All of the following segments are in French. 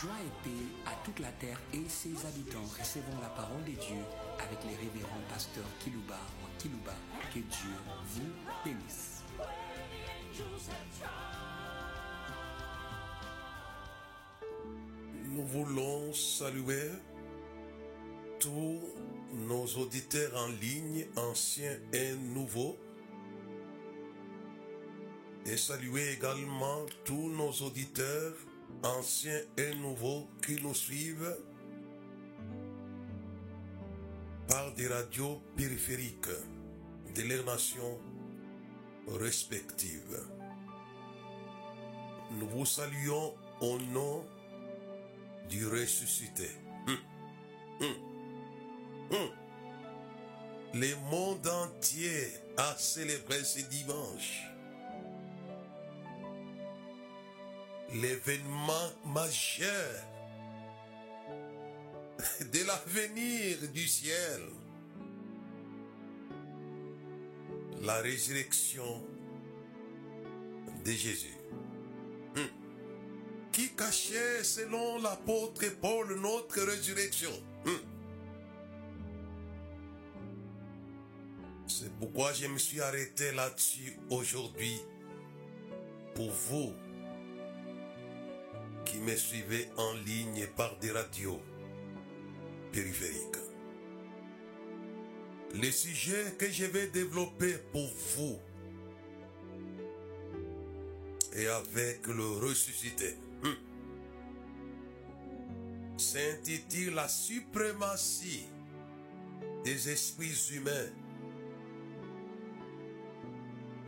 Joie et paix à toute la terre et ses habitants. Recevons la parole de Dieu avec les révérends pasteurs Kilouba ou Kilouba. Que Dieu vous bénisse. Nous voulons saluer tous nos auditeurs en ligne, anciens et nouveaux, et saluer également tous nos auditeurs, anciens et nouveaux, qui nous suivent par des radios périphériques de leurs nations respectives. Nous vous saluons au nom du ressuscité. Hum, hum, hum. Le monde entier a célébré ce dimanche l'événement majeur de l'avenir du ciel, la résurrection de Jésus, Hum. qui cachait selon l'apôtre Paul notre résurrection? Hum. C'est pourquoi je me suis arrêté là-dessus aujourd'hui pour vous me suivez en ligne par des radios périphériques. Le sujet que je vais développer pour vous et avec le ressuscité hum, s'intitule La suprématie des esprits humains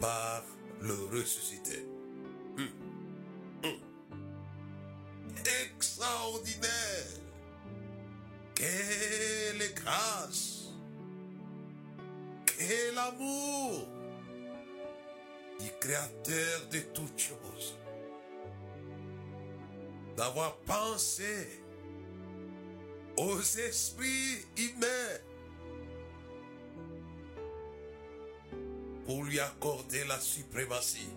par le ressuscité. Quel amour du Créateur de toutes choses. D'avoir pensé aux esprits humains pour lui accorder la suprématie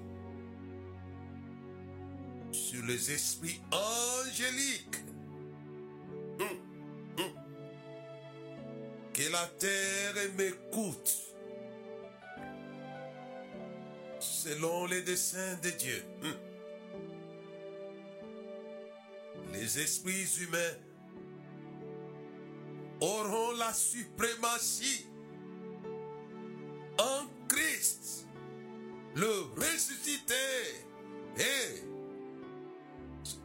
sur les esprits angéliques. Hum, hum. Que la terre m'écoute selon les desseins de Dieu. Hum. Les esprits humains auront la suprématie en Christ, le ressuscité. Et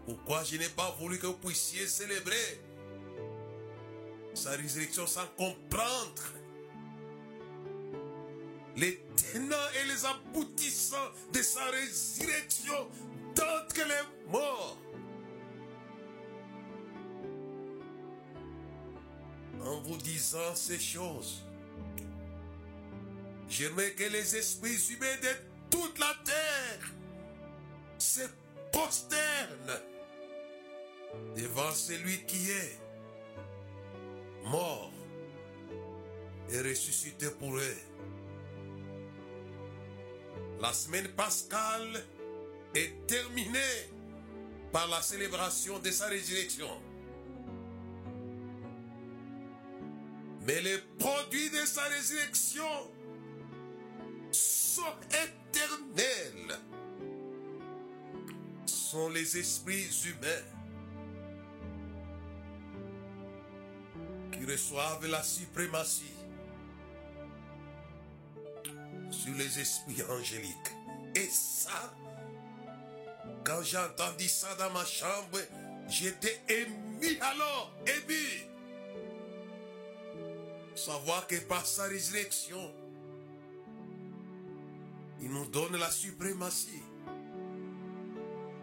pourquoi je n'ai pas voulu que vous puissiez célébrer sa résurrection sans comprendre les tenants et les aboutissants de sa résurrection d'entre les morts. En vous disant ces choses, j'aimerais que les esprits humains de toute la terre se prosternent devant celui qui est mort et ressuscité pour eux. La semaine pascale est terminée par la célébration de sa résurrection. Mais les produits de sa résurrection sont éternels. Sont les esprits humains qui reçoivent la suprématie les esprits angéliques. Et ça, quand j'ai entendu ça dans ma chambre, j'étais ému alors, ému. Savoir que par sa résurrection, il nous donne la suprématie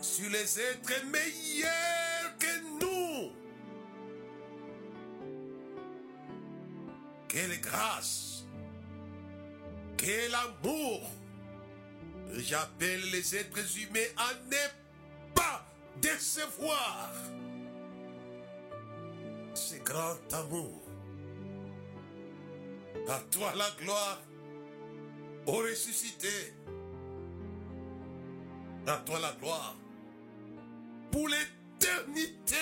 sur les êtres meilleurs que nous. Quelle grâce, quel amour. J'appelle les êtres humains à ne pas décevoir ce grand amour. À toi la gloire, au ressuscité. À toi la gloire, pour l'éternité,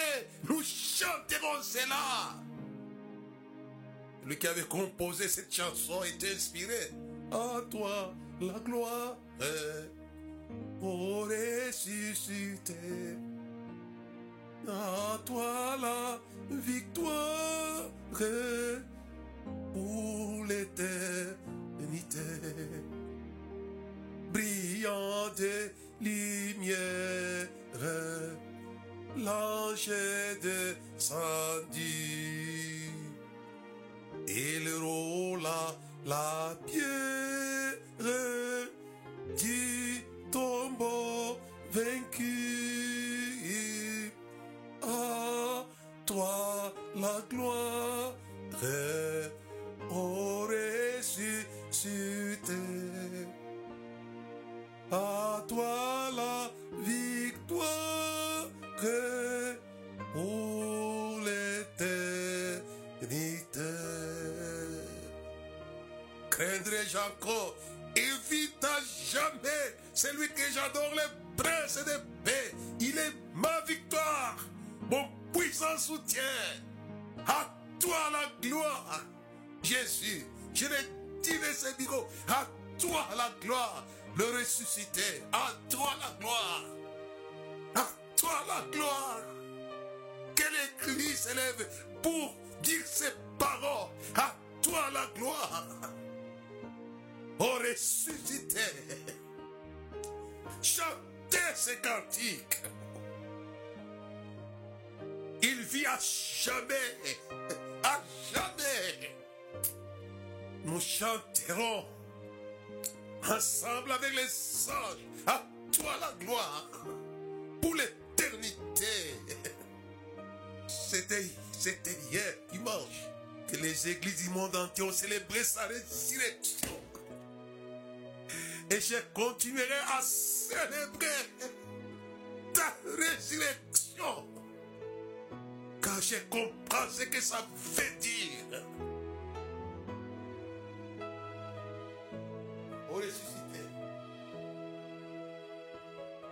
nous chanterons cela. Lui qui avait composé cette chanson est inspiré. À toi la gloire, ô ressuscité. À toi la victoire pour l'éternité. Brillante lumière, l'ange descendit. Il roula la pierre du tombeau vaincu. À toi la gloire, ô ressuscité. À toi la victoire Craindrai-je encore Évite à jamais celui que j'adore, le prince de paix. Il est ma victoire, mon puissant soutien. À toi la gloire, Jésus. Je l'ai dit de ce. À toi la gloire, le ressuscité. À toi la gloire. À toi la gloire. Que l'église s'élève pour dire ces paroles. À toi la gloire. Au ressuscité. Chantez ces cantiques. Il vit à jamais. À jamais. Nous chanterons ensemble avec les anges. À toi la gloire. Pour l'éternité. C'était, c'était hier, dimanche, que les églises du monde entier ont célébré sa résurrection. Et je continuerai à célébrer ta résurrection. Car je comprends ce que ça veut dire. Au ressuscité,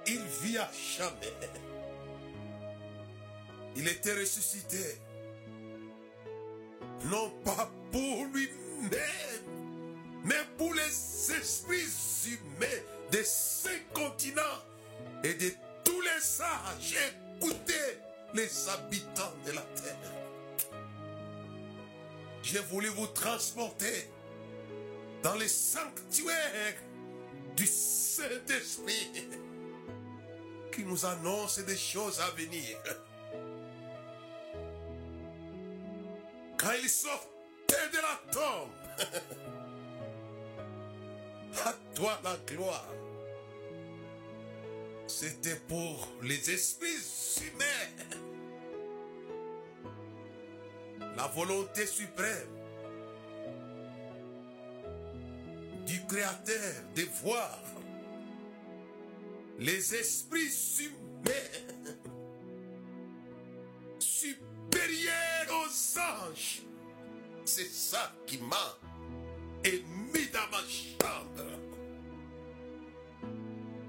il vit à jamais. Il était ressuscité. Non pas pour lui-même, mais pour les esprits humains des cinq continents et de tous les sages. Écoutez les habitants de la terre. J'ai voulu vous transporter dans les sanctuaires du Saint-Esprit qui nous annonce des choses à venir. Quand il sortait de la tombe, à toi la gloire. C'était pour les esprits humains. La volonté suprême du Créateur de voir les esprits humains supérieurs aux anges. C'est ça qui m'a émis dans ma chambre.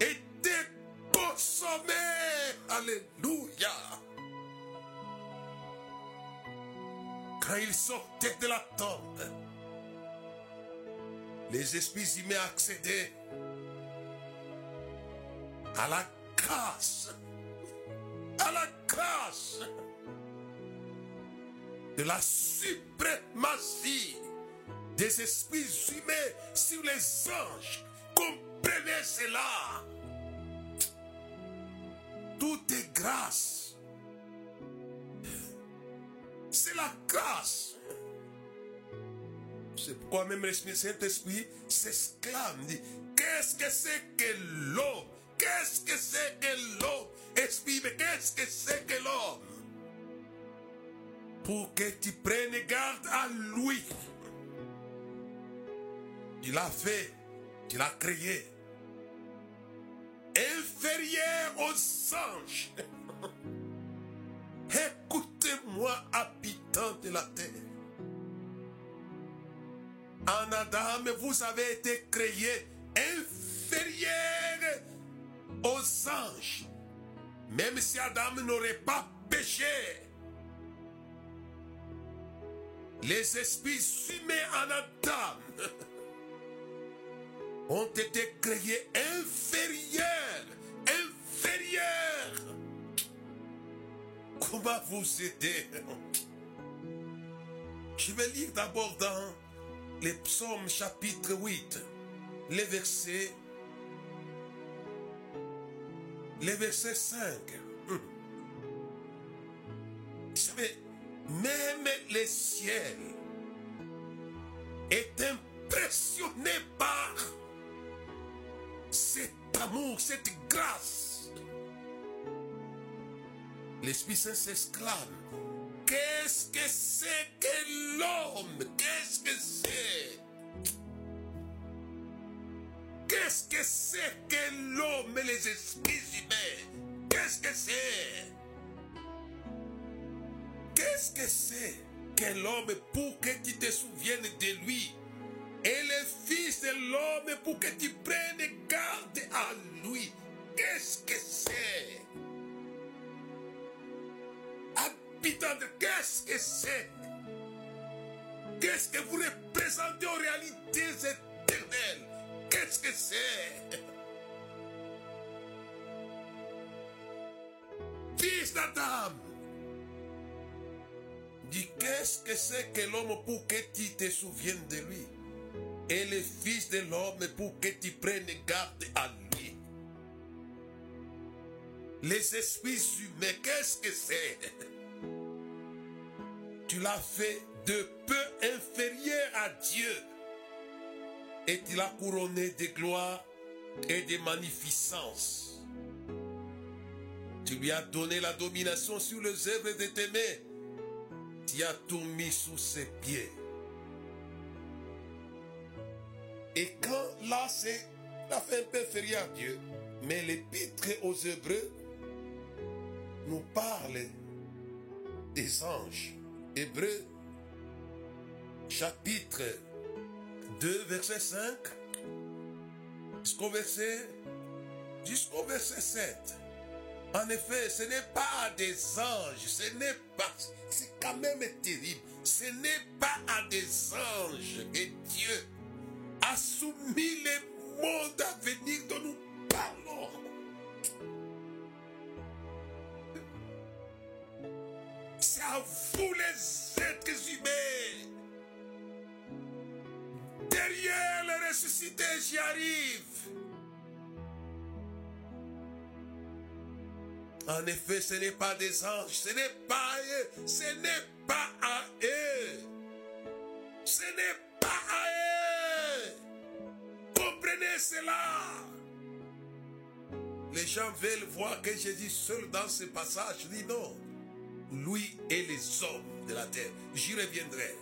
Était consommé. Alléluia. Quand il sortait de la tombe, les esprits humains accédaient à la grâce, à la grâce de la suprématie des esprits humains sur les anges. Comprenez cela. Tout est grâce. C'est la grâce. C'est pourquoi même le Saint-Esprit s'exclame, qu'est-ce que c'est que l'homme? Qu'est-ce que c'est que l'homme? Esprit, mais qu'est-ce que c'est que l'homme? Pour que tu prennes garde à lui. Tu l'as fait, tu l'as créé. Inférieur aux anges. Écoutez-moi, habitants de la terre. En Adam, vous avez été créés inférieurs aux anges. Même si Adam n'aurait pas péché, les esprits humains en Adam ont été créés inférieurs, inférieurs. Comment vous aider? Je vais lire d'abord dans les psaumes chapitre 8, les versets, les versets 5. Hum. Vous savez, même les ciels est impressionné par cet amour, cette grâce. L'Esprit Saint s'exclame. Qu'est-ce que c'est que l'homme? Qu'est-ce que c'est? Qu'est-ce que c'est que l'homme les esprits humains? Qu'est-ce que c'est? Qu'est-ce que c'est que l'homme pour que tu te souviennes de lui? Et le Fils de l'homme pour que tu prennes garde à lui Qu'est-ce que c'est Habitant de qu'est-ce que c'est Qu'est-ce que vous représentez en réalité éternelles Qu'est-ce que c'est Fils d'Adam Dis qu'est-ce que c'est que l'homme pour que tu te souviennes de lui Et le Fils de l'homme pour que tu prennes garde à lui Les esprits humains, qu'est-ce que c'est? Tu l'as fait de peu inférieur à Dieu et tu l'as couronné de gloire et de magnificence. Tu lui as donné la domination sur les œuvres de tes mains. Tu as tout mis sous ses pieds. Et quand là, c'est la fait un peu inférieur à Dieu, mais l'épître aux Hébreux nous parle des anges. Hébreux, chapitre 2, verset 5, jusqu'au verset, jusqu'au verset 7. En effet, ce n'est pas à des anges, ce n'est pas, c'est quand même terrible, ce n'est pas à des anges que Dieu a soumis le monde à venir dont nous parlons. C'est à vous les êtres humains. Derrière le ressuscité, j'y arrive. En effet, ce n'est pas des anges, ce n'est pas à eux, ce n'est pas à eux. Ce n'est pas à eux. Cela. Les gens veulent voir que Jésus seul dans ce passage. Dis non. Lui et les hommes de la terre. J'y reviendrai.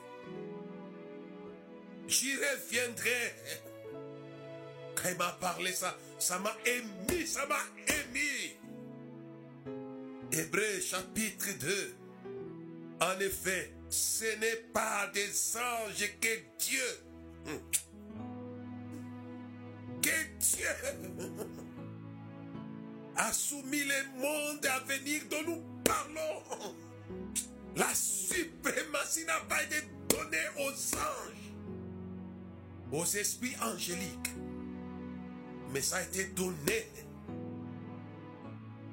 J'y reviendrai. Quand il m'a parlé ça, ça m'a émis, ça m'a émis. Hébreu chapitre 2. En effet, ce n'est pas des anges que Dieu, que Dieu a soumis le monde à venir dont nous parlons. La suprématie n'a pas été donnée aux anges, aux esprits angéliques, mais ça a été donné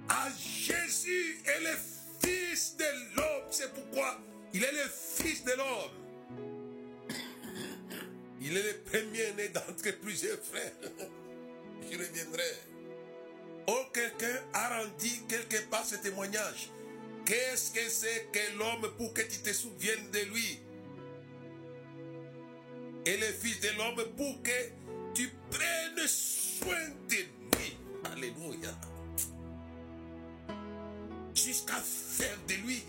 à Jésus est le Fils de l'homme. C'est pourquoi il est le Fils de l'homme. Il est le premier-né d'entre plusieurs frères. Je reviendrai. Oh, quelqu'un a rendu quelque part ce témoignage. Qu'est-ce que c'est que l'homme pour que tu te souviennes de lui? Et le Fils de l'homme pour que tu prennes soin de lui. Alléluia jusqu'à faire de lui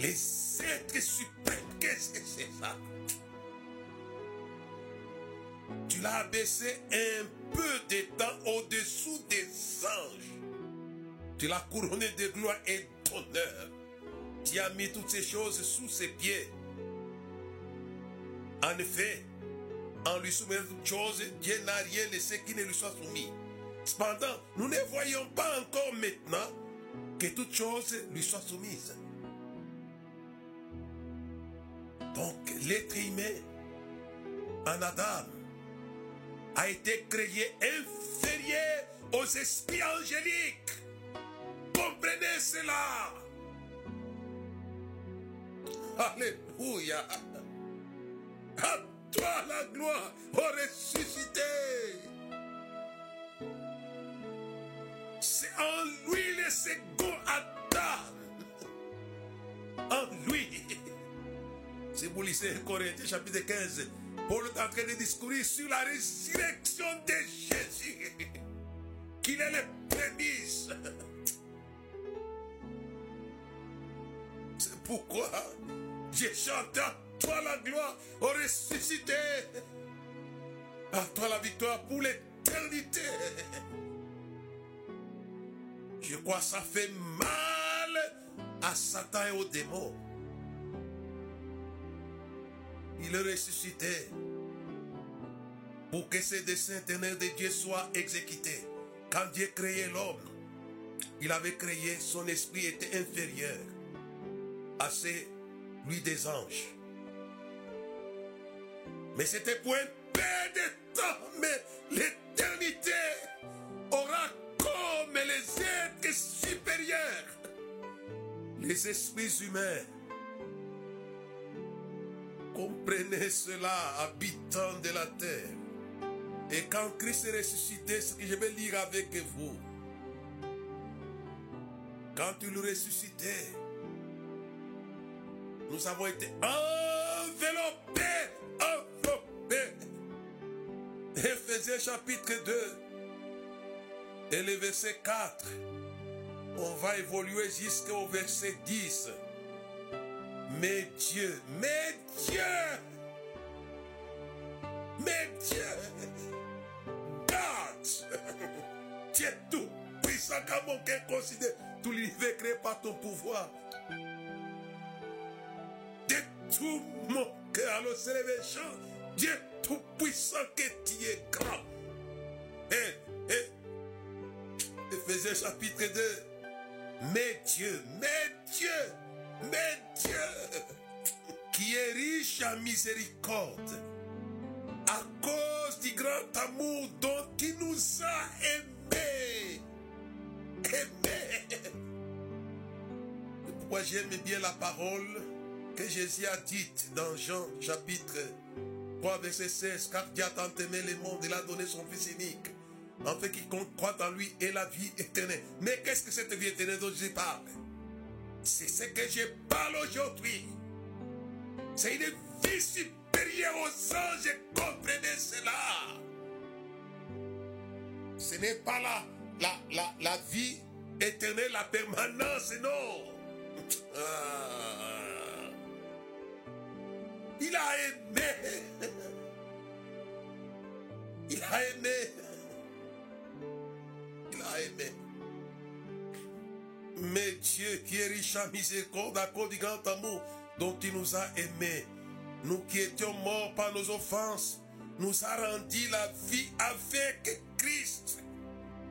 les êtres suprêmes. Qu'est-ce que c'est ça? Tu l'as abaissé un peu de temps au-dessous des anges. Tu l'as couronné de gloire et d'honneur. Tu as mis toutes ces choses sous ses pieds. En effet, en lui soumettant toutes choses, Dieu n'a rien laissé qui ne lui soit soumis. Cependant, nous ne voyons pas encore maintenant que toute chose lui soit soumise. L'être humain en Adam a été créé inférieur aux esprits angéliques. Comprenez cela. Alléluia. À toi la gloire, au ressuscité. C'est en lui le second. Si vous lisez Corinthiens chapitre 15, Paul est en train de discourir sur la résurrection de Jésus. Qu'il est le prémices. C'est pourquoi j'ai chanté à toi la gloire au ressuscité. À toi la victoire pour l'éternité. Je crois que ça fait mal à Satan et aux démons. Il est ressuscité pour que ces desseins éternels de Dieu soient exécutés. Quand Dieu créait l'homme, il avait créé, son esprit était inférieur à celui des anges. Mais c'était pour un peu de temps, mais l'éternité aura comme les êtres supérieurs, les esprits humains. Comprenez cela, habitants de la terre. Et quand Christ est ressuscité, ce que je vais lire avec vous. Quand il est ressuscité, nous avons été enveloppés, enveloppés. Éphésiens chapitre 2 et le verset 4. On va évoluer jusqu'au verset 10. Mais Dieu, mais Dieu, mais Dieu, God, tu es tout puissant comme aucun considère tout l'univers créé par ton pouvoir. De tout mon cœur, alors c'est les chants, Dieu tout puissant que tu es grand. Et, et, Ephésiens chapitre 2, mais Dieu, mais Dieu, mais Dieu, qui est riche en miséricorde, à cause du grand amour dont il nous a aimés. Aimés. Pourquoi j'aime bien la parole que Jésus a dite dans Jean chapitre 3, verset 16, car Dieu a tant aimé le monde, il a donné son Fils unique, en fait quiconque croit en lui est la vie éternelle. Mais qu'est-ce que cette vie éternelle dont je parle? C'est ce que je parle aujourd'hui. C'est une vie supérieure aux anges, comprenez cela. Ce n'est pas la, la, la, la, vie éternelle, la permanence, non. Ah. Il a aimé. Il a aimé. Il a aimé. Mais Dieu qui est riche en miséricorde à cause du grand amour dont il nous a aimés, nous qui étions morts par nos offenses, nous a rendu la vie avec Christ.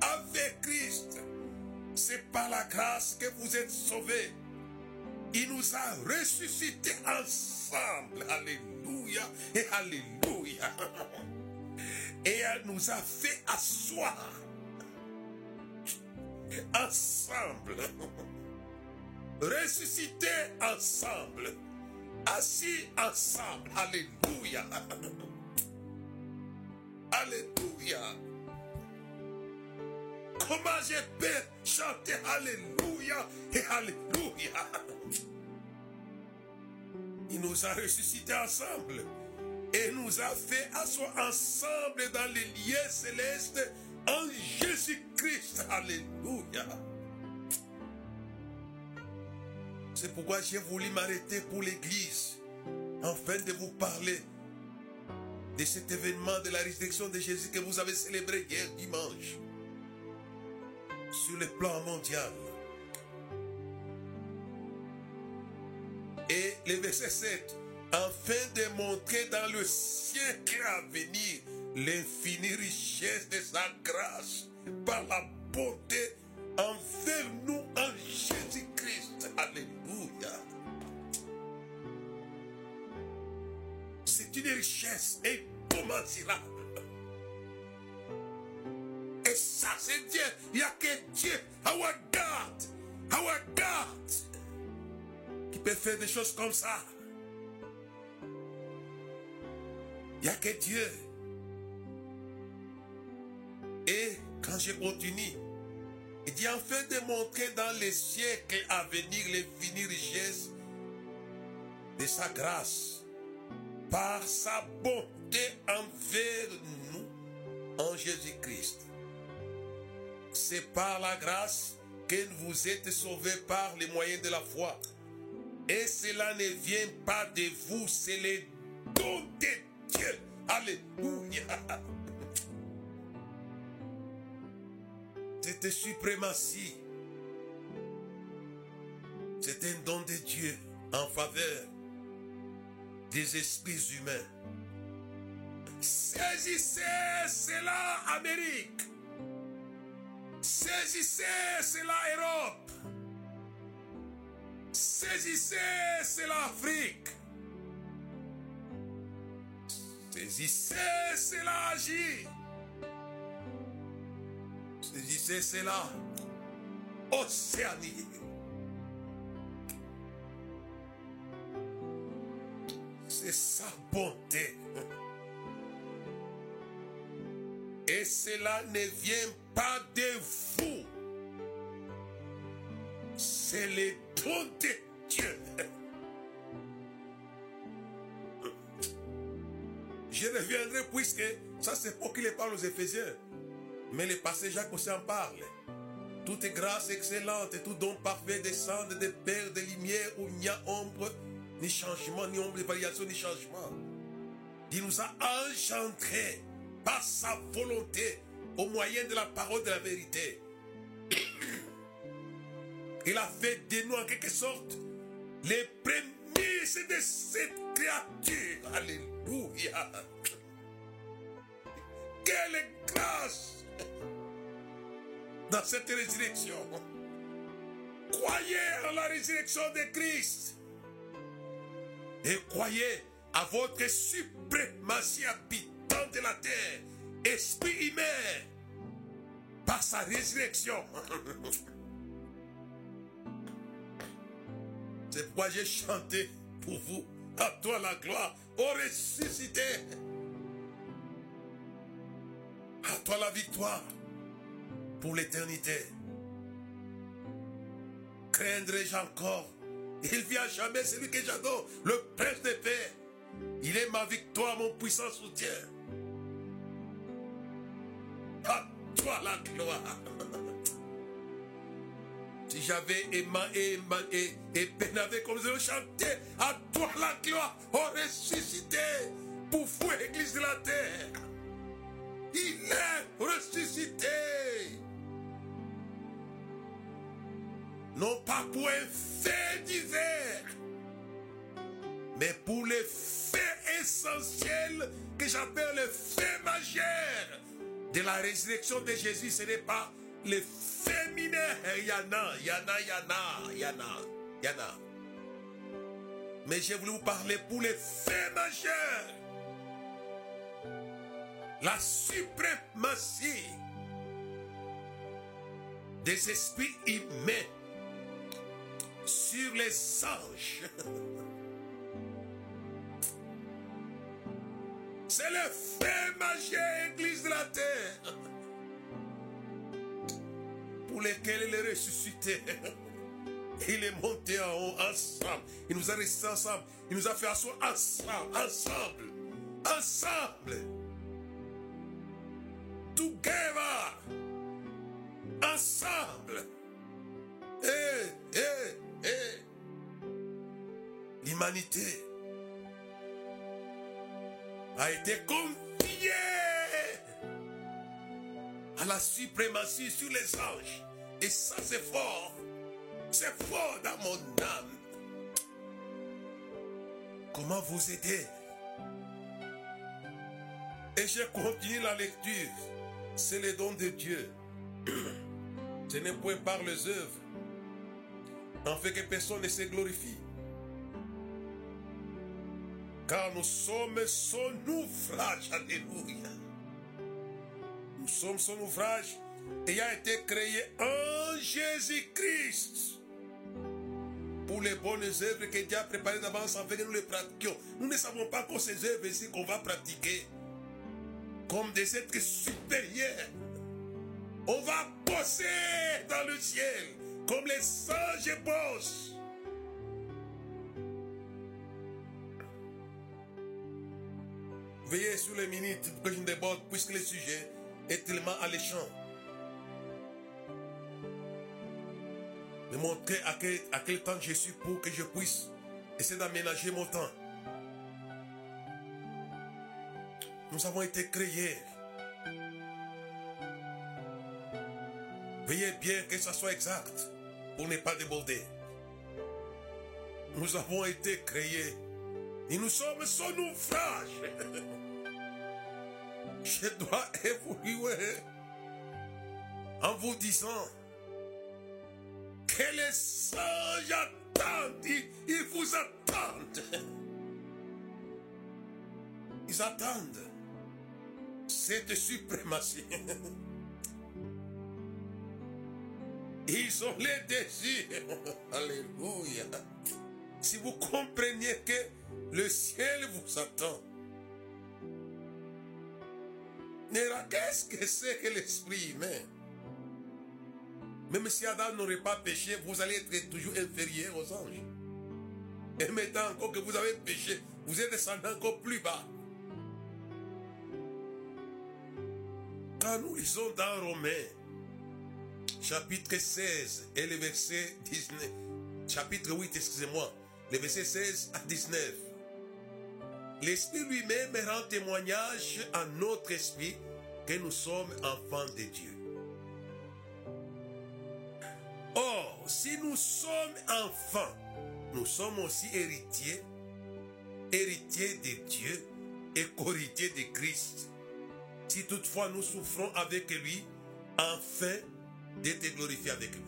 Avec Christ. C'est par la grâce que vous êtes sauvés. Il nous a ressuscités ensemble. Alléluia et Alléluia. Et elle nous a fait asseoir ensemble, ressuscités ensemble, assis ensemble. Alléluia. Alléluia. Comment je peux chanter Alléluia et Alléluia? Il nous a ressuscités ensemble et nous a fait asseoir ensemble dans les lieux célestes en Jésus-Christ. Alléluia. C'est pourquoi j'ai voulu m'arrêter pour l'Église, afin de vous parler de cet événement de la résurrection de Jésus que vous avez célébré hier dimanche sur le plan mondial. Et le verset 7, afin de montrer dans le siècle à venir l'infinie richesse de sa grâce par la bonté envers nous en Jésus-Christ. Alléluia. C'est une richesse incommensurable. Et ça, c'est Dieu. Il n'y a que Dieu, our God, our God, qui peut faire des choses comme ça. Il n'y a que Dieu. Quand je continue, il dit enfin de montrer dans les siècles à venir l'infinie richesse de sa grâce par sa bonté envers nous en Jésus-Christ. C'est par la grâce que vous êtes sauvés par les moyens de la foi. Et cela ne vient pas de vous, c'est le don de Dieu. Alléluia. Cette suprématie, c'est un don de Dieu en faveur des esprits humains. Saisissez cela, Amérique. Saisissez cela, Europe. Saisissez cela, Afrique. Saisissez cela, Asie. Saisissez cela, Océanie. C'est sa bonté. Et cela ne vient pas de vous. C'est le don de Dieu. Je reviendrai puisque ça c'est pour qu'il parle aux Éphésiens. Mais le passé Jacques aussi en parle. Toute grâce excellente et tout don parfait descend des Pères de lumière où il n'y a ombre, ni changement, ni ombre de variation, ni changement. Il nous a engendrés par sa volonté au moyen de la parole de la vérité. Il a fait de nous en quelque sorte les prémices de cette créature. Alléluia. Quelle grâce dans cette résurrection. Croyez en la résurrection de Christ. Et croyez à votre suprématie habitant de la terre, esprit humain, par sa résurrection. C'est pourquoi j'ai chanté pour vous. À toi la gloire, au ressuscité. À toi la victoire pour l'éternité. Craindrai-je encore? Il vient jamais celui que j'adore, le Prince de paix. Il est ma victoire, mon puissant soutien. À toi la gloire. Si j'avais Emma et et, et Benavé comme je chantais, à toi la gloire, au ressuscité, pour vous, Église de la terre. Il est ressuscité. Non pas pour un fait divers, mais pour les faits essentiels que j'appelle les faits majeurs de la résurrection de Jésus. Ce n'est pas les féminins. Il y en a, il y en a, il y en a, il y en a, il y en a. Mais j'ai voulu vous parler pour les faits majeurs. La suprématie des esprits humains sur les anges. C'est le fait majeur, Église de la terre, pour lesquels il est ressuscité. Il est monté en haut ensemble. Il nous a restés ensemble. Il nous a fait asseoir ensemble, ensemble, ensemble. Ensemble. Eh, eh, eh. L'humanité a été confiée à la suprématie sur les anges. Et ça, c'est fort. C'est fort dans mon âme. Comment vous aider? Et je continue la lecture. C'est le don de Dieu. Ce n'est point par les œuvres. En fait que personne ne se glorifie. Car nous sommes son ouvrage. Alléluia. Nous sommes son ouvrage ayant été créé en Jésus-Christ pour les bonnes œuvres que Dieu a préparées d'avance afin que nous les pratiquions. Nous ne savons pas que ces œuvres ici qu'on va pratiquer comme des êtres supérieurs. On va bosser dans le ciel comme les anges bossent. Veillez sur les minutes que je déborde puisque le sujet est tellement alléchant. De montrer à quel, à quel temps je suis pour que je puisse essayer d'aménager mon temps. Nous avons été créés. Veillez bien que ça soit exact pour ne pas déborder. Nous avons été créés et nous sommes son ouvrage. Je dois évoluer en vous disant que les sages attendent, ils, ils vous attendent. Ils attendent cette suprématie. Ils ont les désirs. Alléluia. Si vous compreniez que le ciel vous attend. Qu'est-ce que c'est que l'esprit humain Même si Adam n'aurait pas péché, vous allez être toujours inférieur aux anges. Et maintenant encore que vous avez péché, vous êtes descendu encore plus bas. Quand nous lisons dans Romains, chapitre 16 et le verset 19, chapitre 8, excusez-moi, le verset 16 à 19, l'Esprit lui-même rend témoignage à notre esprit que nous sommes enfants de Dieu. Or, si nous sommes enfants, nous sommes aussi héritiers, héritiers de Dieu et co-héritiers de Christ. Si toutefois nous souffrons avec lui, afin d'être glorifiés avec lui.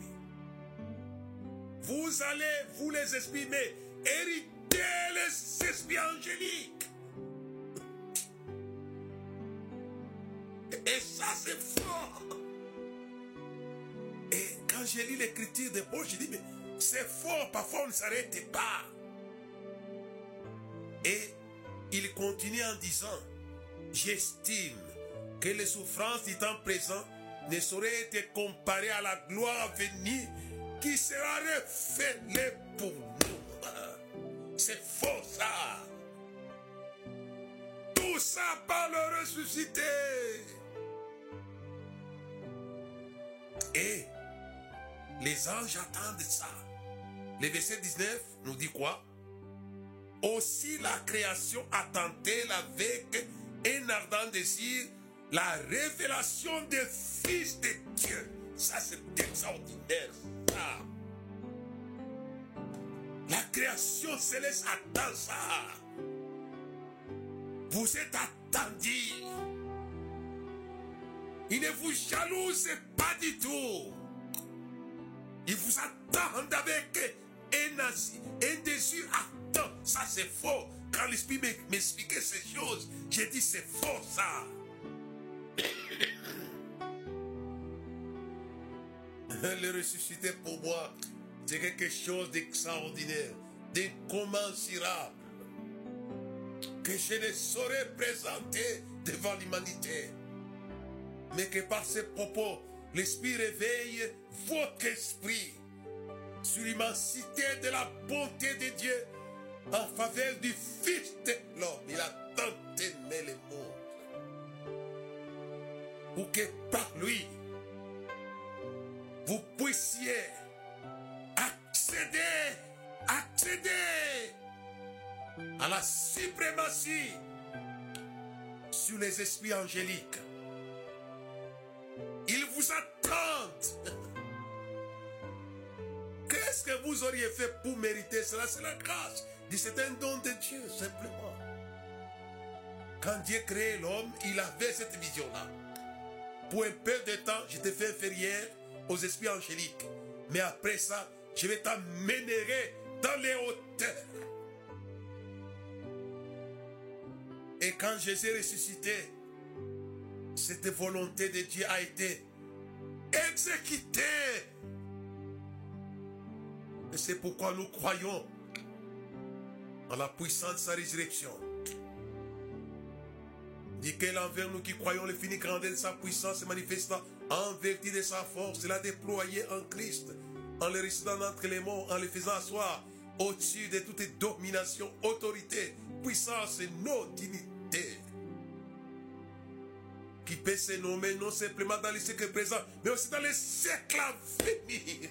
Vous allez, vous les esprits, mais hériter les esprits angéliques. Et ça, c'est fort. Et quand j'ai lu l'écriture de Paul, je dis, mais c'est fort, parfois on ne s'arrête pas. Et il continue en disant, j'estime que les souffrances du temps présent ne sauraient être comparées à la gloire à venir qui sera révélée pour nous. C'est faux ça. Tout ça par le ressuscité. Et les anges attendent ça. Le verset 19 nous dit quoi? Aussi la création attend-elle avec un ardent désir la révélation des fils de Dieu. Ça, c'est extraordinaire. Ça. La création céleste attend ça. Vous êtes attendus. Il ne vous jalouse pas du tout. Il vous attend avec un, un désir attend. Ça, c'est faux. Quand l'Esprit m'expliquait ces choses, j'ai dit c'est faux ça. Le ressuscité pour moi, c'est quelque chose d'extraordinaire, d'incommensurable, que je ne saurais présenter devant l'humanité. Mais que par ces propos, l'Esprit réveille votre esprit sur l'immensité de la bonté de Dieu en faveur du Fils de l'homme. Il a tant aimé le monde pour que par lui, vous puissiez accéder, accéder à la suprématie sur les esprits angéliques. Ils vous attendent. Qu'est-ce que vous auriez fait pour mériter cela? C'est la grâce. C'est un don de Dieu, simplement. quand Dieu créait l'homme, il avait cette vision-là. Pour un peu de temps, je te fais inférieur aux esprits angéliques. Mais après ça, je vais t'amener dans les hauteurs. Et quand Jésus ressuscité, cette volonté de Dieu a été exécutée. Et c'est pourquoi nous croyons en la puissance de sa résurrection. Dit qu'elle envers nous qui croyons le fini grandeur de sa puissance se manifestant en vertu de sa force, l'a déployé en Christ, en le ressuscitant entre les morts, en le faisant asseoir au-dessus de toute domination, autorité, puissance et nos dignités. Qui peut se nommer non simplement dans les siècles présents, mais aussi dans les siècles à venir.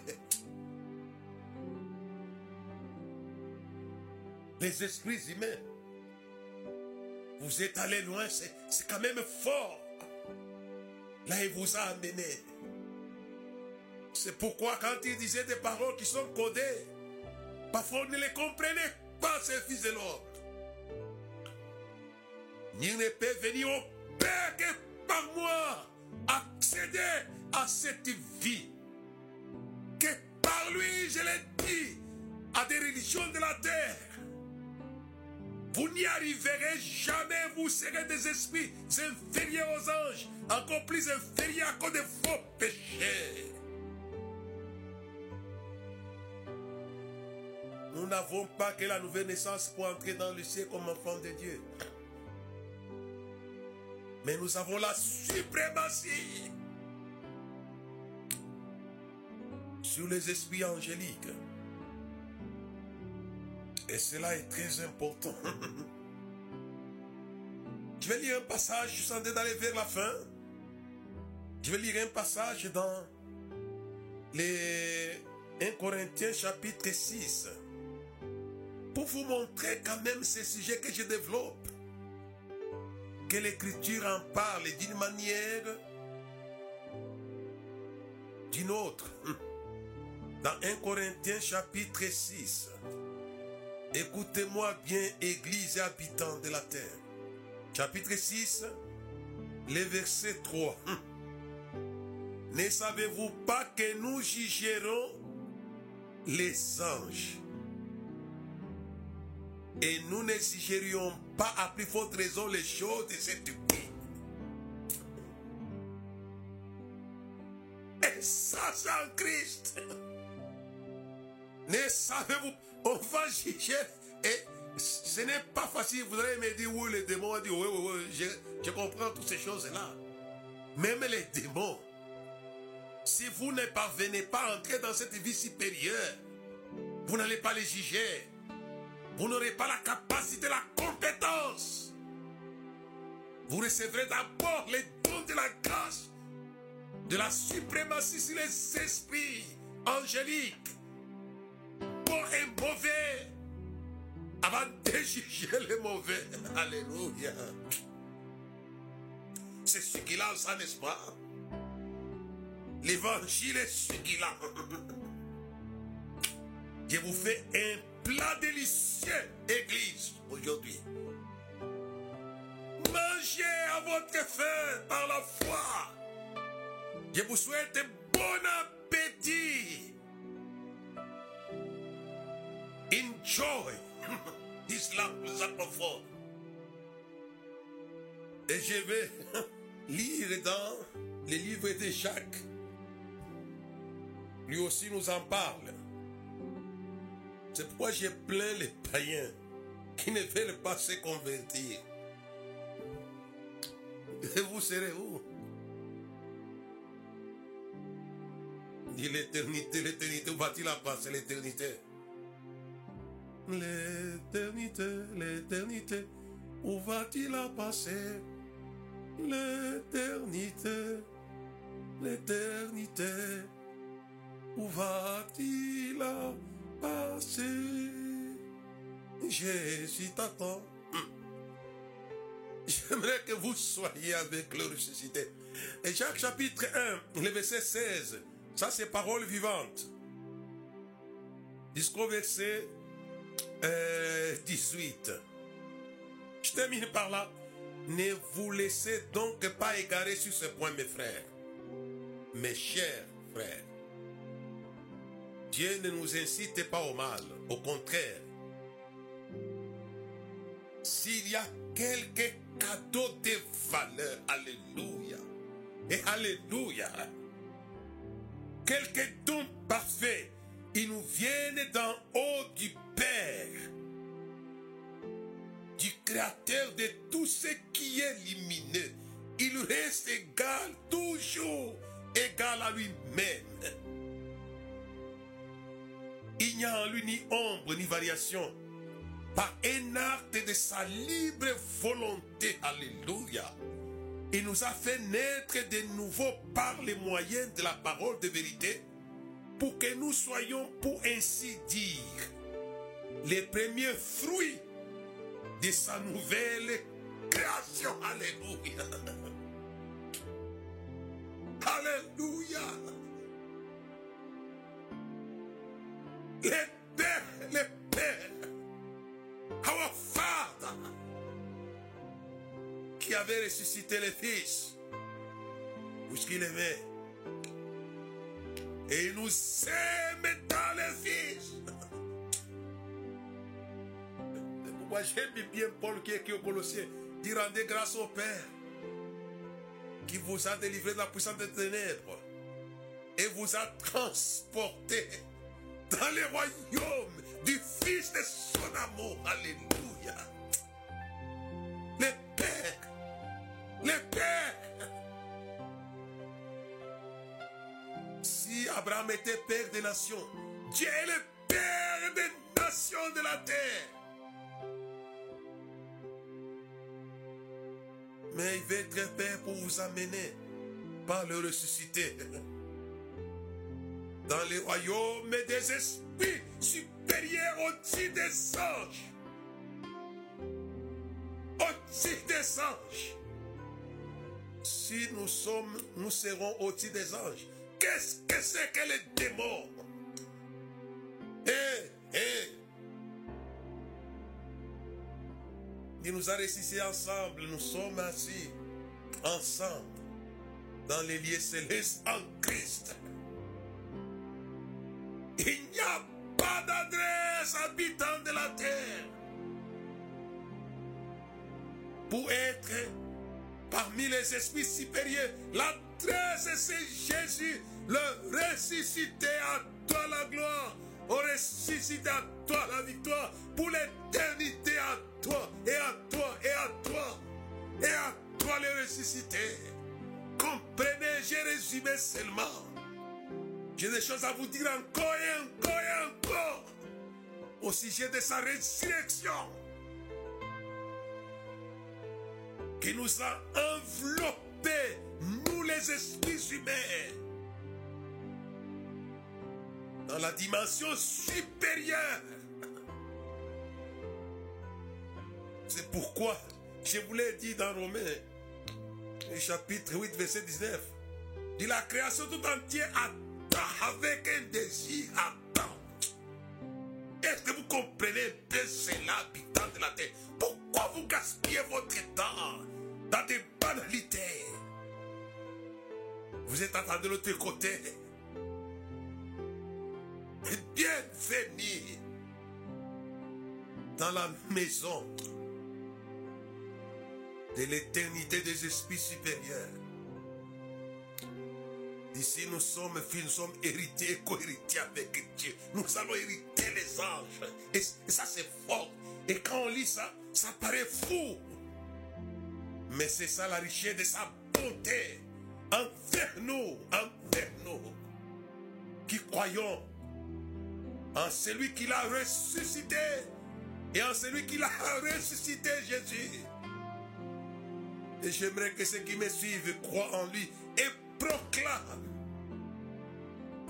Les esprits humains, vous êtes allés loin, c'est quand même fort. Là, il vous a amené. C'est pourquoi quand il disait des paroles qui sont codées, parfois on ne les comprenait pas, ces fils de l'homme. Nul ne peut venir au Père que par moi accéder à cette vie. Que par lui, je l'ai dit, à des religions de la terre. Vous n'y arriverez jamais, vous serez des esprits inférieurs aux anges, encore plus inférieurs à cause de vos péchés. Nous n'avons pas que la nouvelle naissance pour entrer dans le ciel comme enfant de Dieu. Mais nous avons la suprématie sur les esprits angéliques. Et cela est très important. Je vais lire un passage, je suis en train d'aller vers la fin. Je vais lire un passage dans les 1 Corinthiens chapitre 6. Pour vous montrer quand même ces sujets que je développe. Que l'écriture en parle d'une manière, d'une autre. Dans 1 Corinthiens chapitre 6. Écoutez-moi bien, Église et habitants de la terre. Chapitre 6, le verset 3. Ne savez-vous pas que nous jugerons les anges? Et nous ne jugerions pas à plus forte raison les choses de cette vie. Et ça, c'est en Christ. Ne savez-vous on va juger et ce n'est pas facile. Vous allez me dire, oui, les démons, dit, oui, oui, oui, je, je comprends toutes ces choses-là. Même les démons, si vous ne parvenez pas à entrer dans cette vie supérieure, vous n'allez pas les juger. Vous n'aurez pas la capacité, la compétence. Vous recevrez d'abord les dons de la grâce, de la suprématie sur les esprits angéliques et mauvais avant de juger les mauvais. Alléluia. C'est ce qu'il a, ça, n'est-ce pas? L'évangile est ce qu'il a. Je vous fais un plat délicieux, Église, aujourd'hui. Mangez à votre faim par la foi. Je vous souhaite bon appétit. Enjoy this lamp confort. Et je vais lire dans les livres de Jacques. Lui aussi nous en parle. C'est pourquoi j'ai plein les païens qui ne veulent pas se convertir. Et vous serez où? Dit l'éternité, l'éternité, où va-t-il la passer l'éternité? L'éternité, l'éternité, où va-t-il la passer? L'éternité, l'éternité, où va-t-il la passer? Jésus t'attend. J'aimerais que vous soyez avec le ressuscité. Et Jacques chapitre 1, le verset 16, ça c'est parole vivante. Jusqu'au verset euh, 18. Je termine par là. Ne vous laissez donc pas égarer sur ce point, mes frères. Mes chers frères. Dieu ne nous incite pas au mal. Au contraire. S'il y a quelques cadeaux de valeur, Alléluia. Et Alléluia. Quelques dons parfaits, ils nous viennent d'en haut du Père du Créateur de tout ce qui est lumineux. Il reste égal, toujours égal à lui-même. Il n'y a en lui ni ombre ni variation. Par un acte de sa libre volonté, Alléluia. Il nous a fait naître de nouveau par les moyens de la parole de vérité pour que nous soyons, pour ainsi dire, les premiers fruits de sa nouvelle création. Alléluia. Alléluia. Les pères, les pères, our Father, qui avait ressuscité le Fils, puisqu'il aimait. Et il nous aime dans le Fils. Moi, j'aime bien Paul qui est au Colossiens. Dit rendez grâce au Père qui vous a délivré de la puissance des ténèbres et vous a transporté dans le royaume du Fils de son amour. Alléluia. Le Père. Le Père. Abraham était Père des nations, Dieu est le Père des nations de la terre. Mais il veut être Père pour vous amener par le ressuscité dans les royaumes des esprits supérieurs au-dessus des anges. Au-dessus des anges. Si nous sommes, nous serons au-dessus des anges. Qu'est-ce que c'est que les démons? Eh, eh. Il nous a ressuscités ensemble. Nous sommes assis ensemble dans les lieux célestes en Christ. Il n'y a pas d'adresse habitant de la terre pour être parmi les esprits supérieurs. L'adresse, c'est Jésus, le ressuscité à toi la gloire, au ressuscité à toi la victoire, pour l'éternité à toi, et à toi, et à toi, et à toi le ressuscité. Comprenez, j'ai résumé seulement. J'ai des choses à vous dire encore et encore et encore au sujet de sa résurrection qui nous a enveloppés, nous les esprits humains, dans la dimension supérieure. C'est pourquoi je vous l'ai dit dans Romains, chapitre 8, verset 19, dit la création tout entière attend avec un désir attend. Est-ce que vous comprenez bien cela, habitant de la terre? Pourquoi vous gaspillez votre temps? Dans des banalités Vous êtes de l'autre côté. Bienvenue dans la maison de l'éternité des esprits supérieurs. Ici, nous sommes fils, nous sommes héritiers, co-héritiers avec Dieu. Nous allons hériter les anges. Et, et ça, c'est fort. Et quand on lit ça, ça paraît fou. Mais c'est ça la richesse de sa bonté envers nous, envers nous, qui croyons en celui qui l'a ressuscité et en celui qui l'a ressuscité, Jésus. Et j'aimerais que ceux qui me suivent croient en lui et proclament.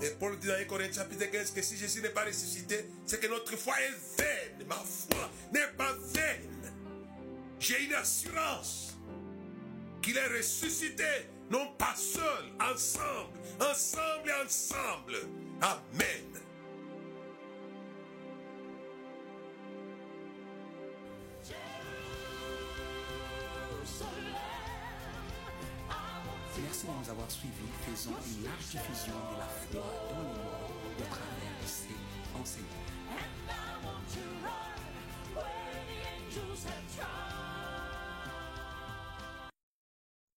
Et Paul dit dans 1 Corinthiens chapitre 15 que si Jésus n'est pas ressuscité, c'est que notre foi est vaine. Ma foi n'est pas vaine. J'ai une assurance qu'il est ressuscité, non pas seul, ensemble, ensemble et ensemble. Amen. Merci de nous avoir suivis. Faisons une large diffusion de la foi dans le monde au travers de ces enseignements.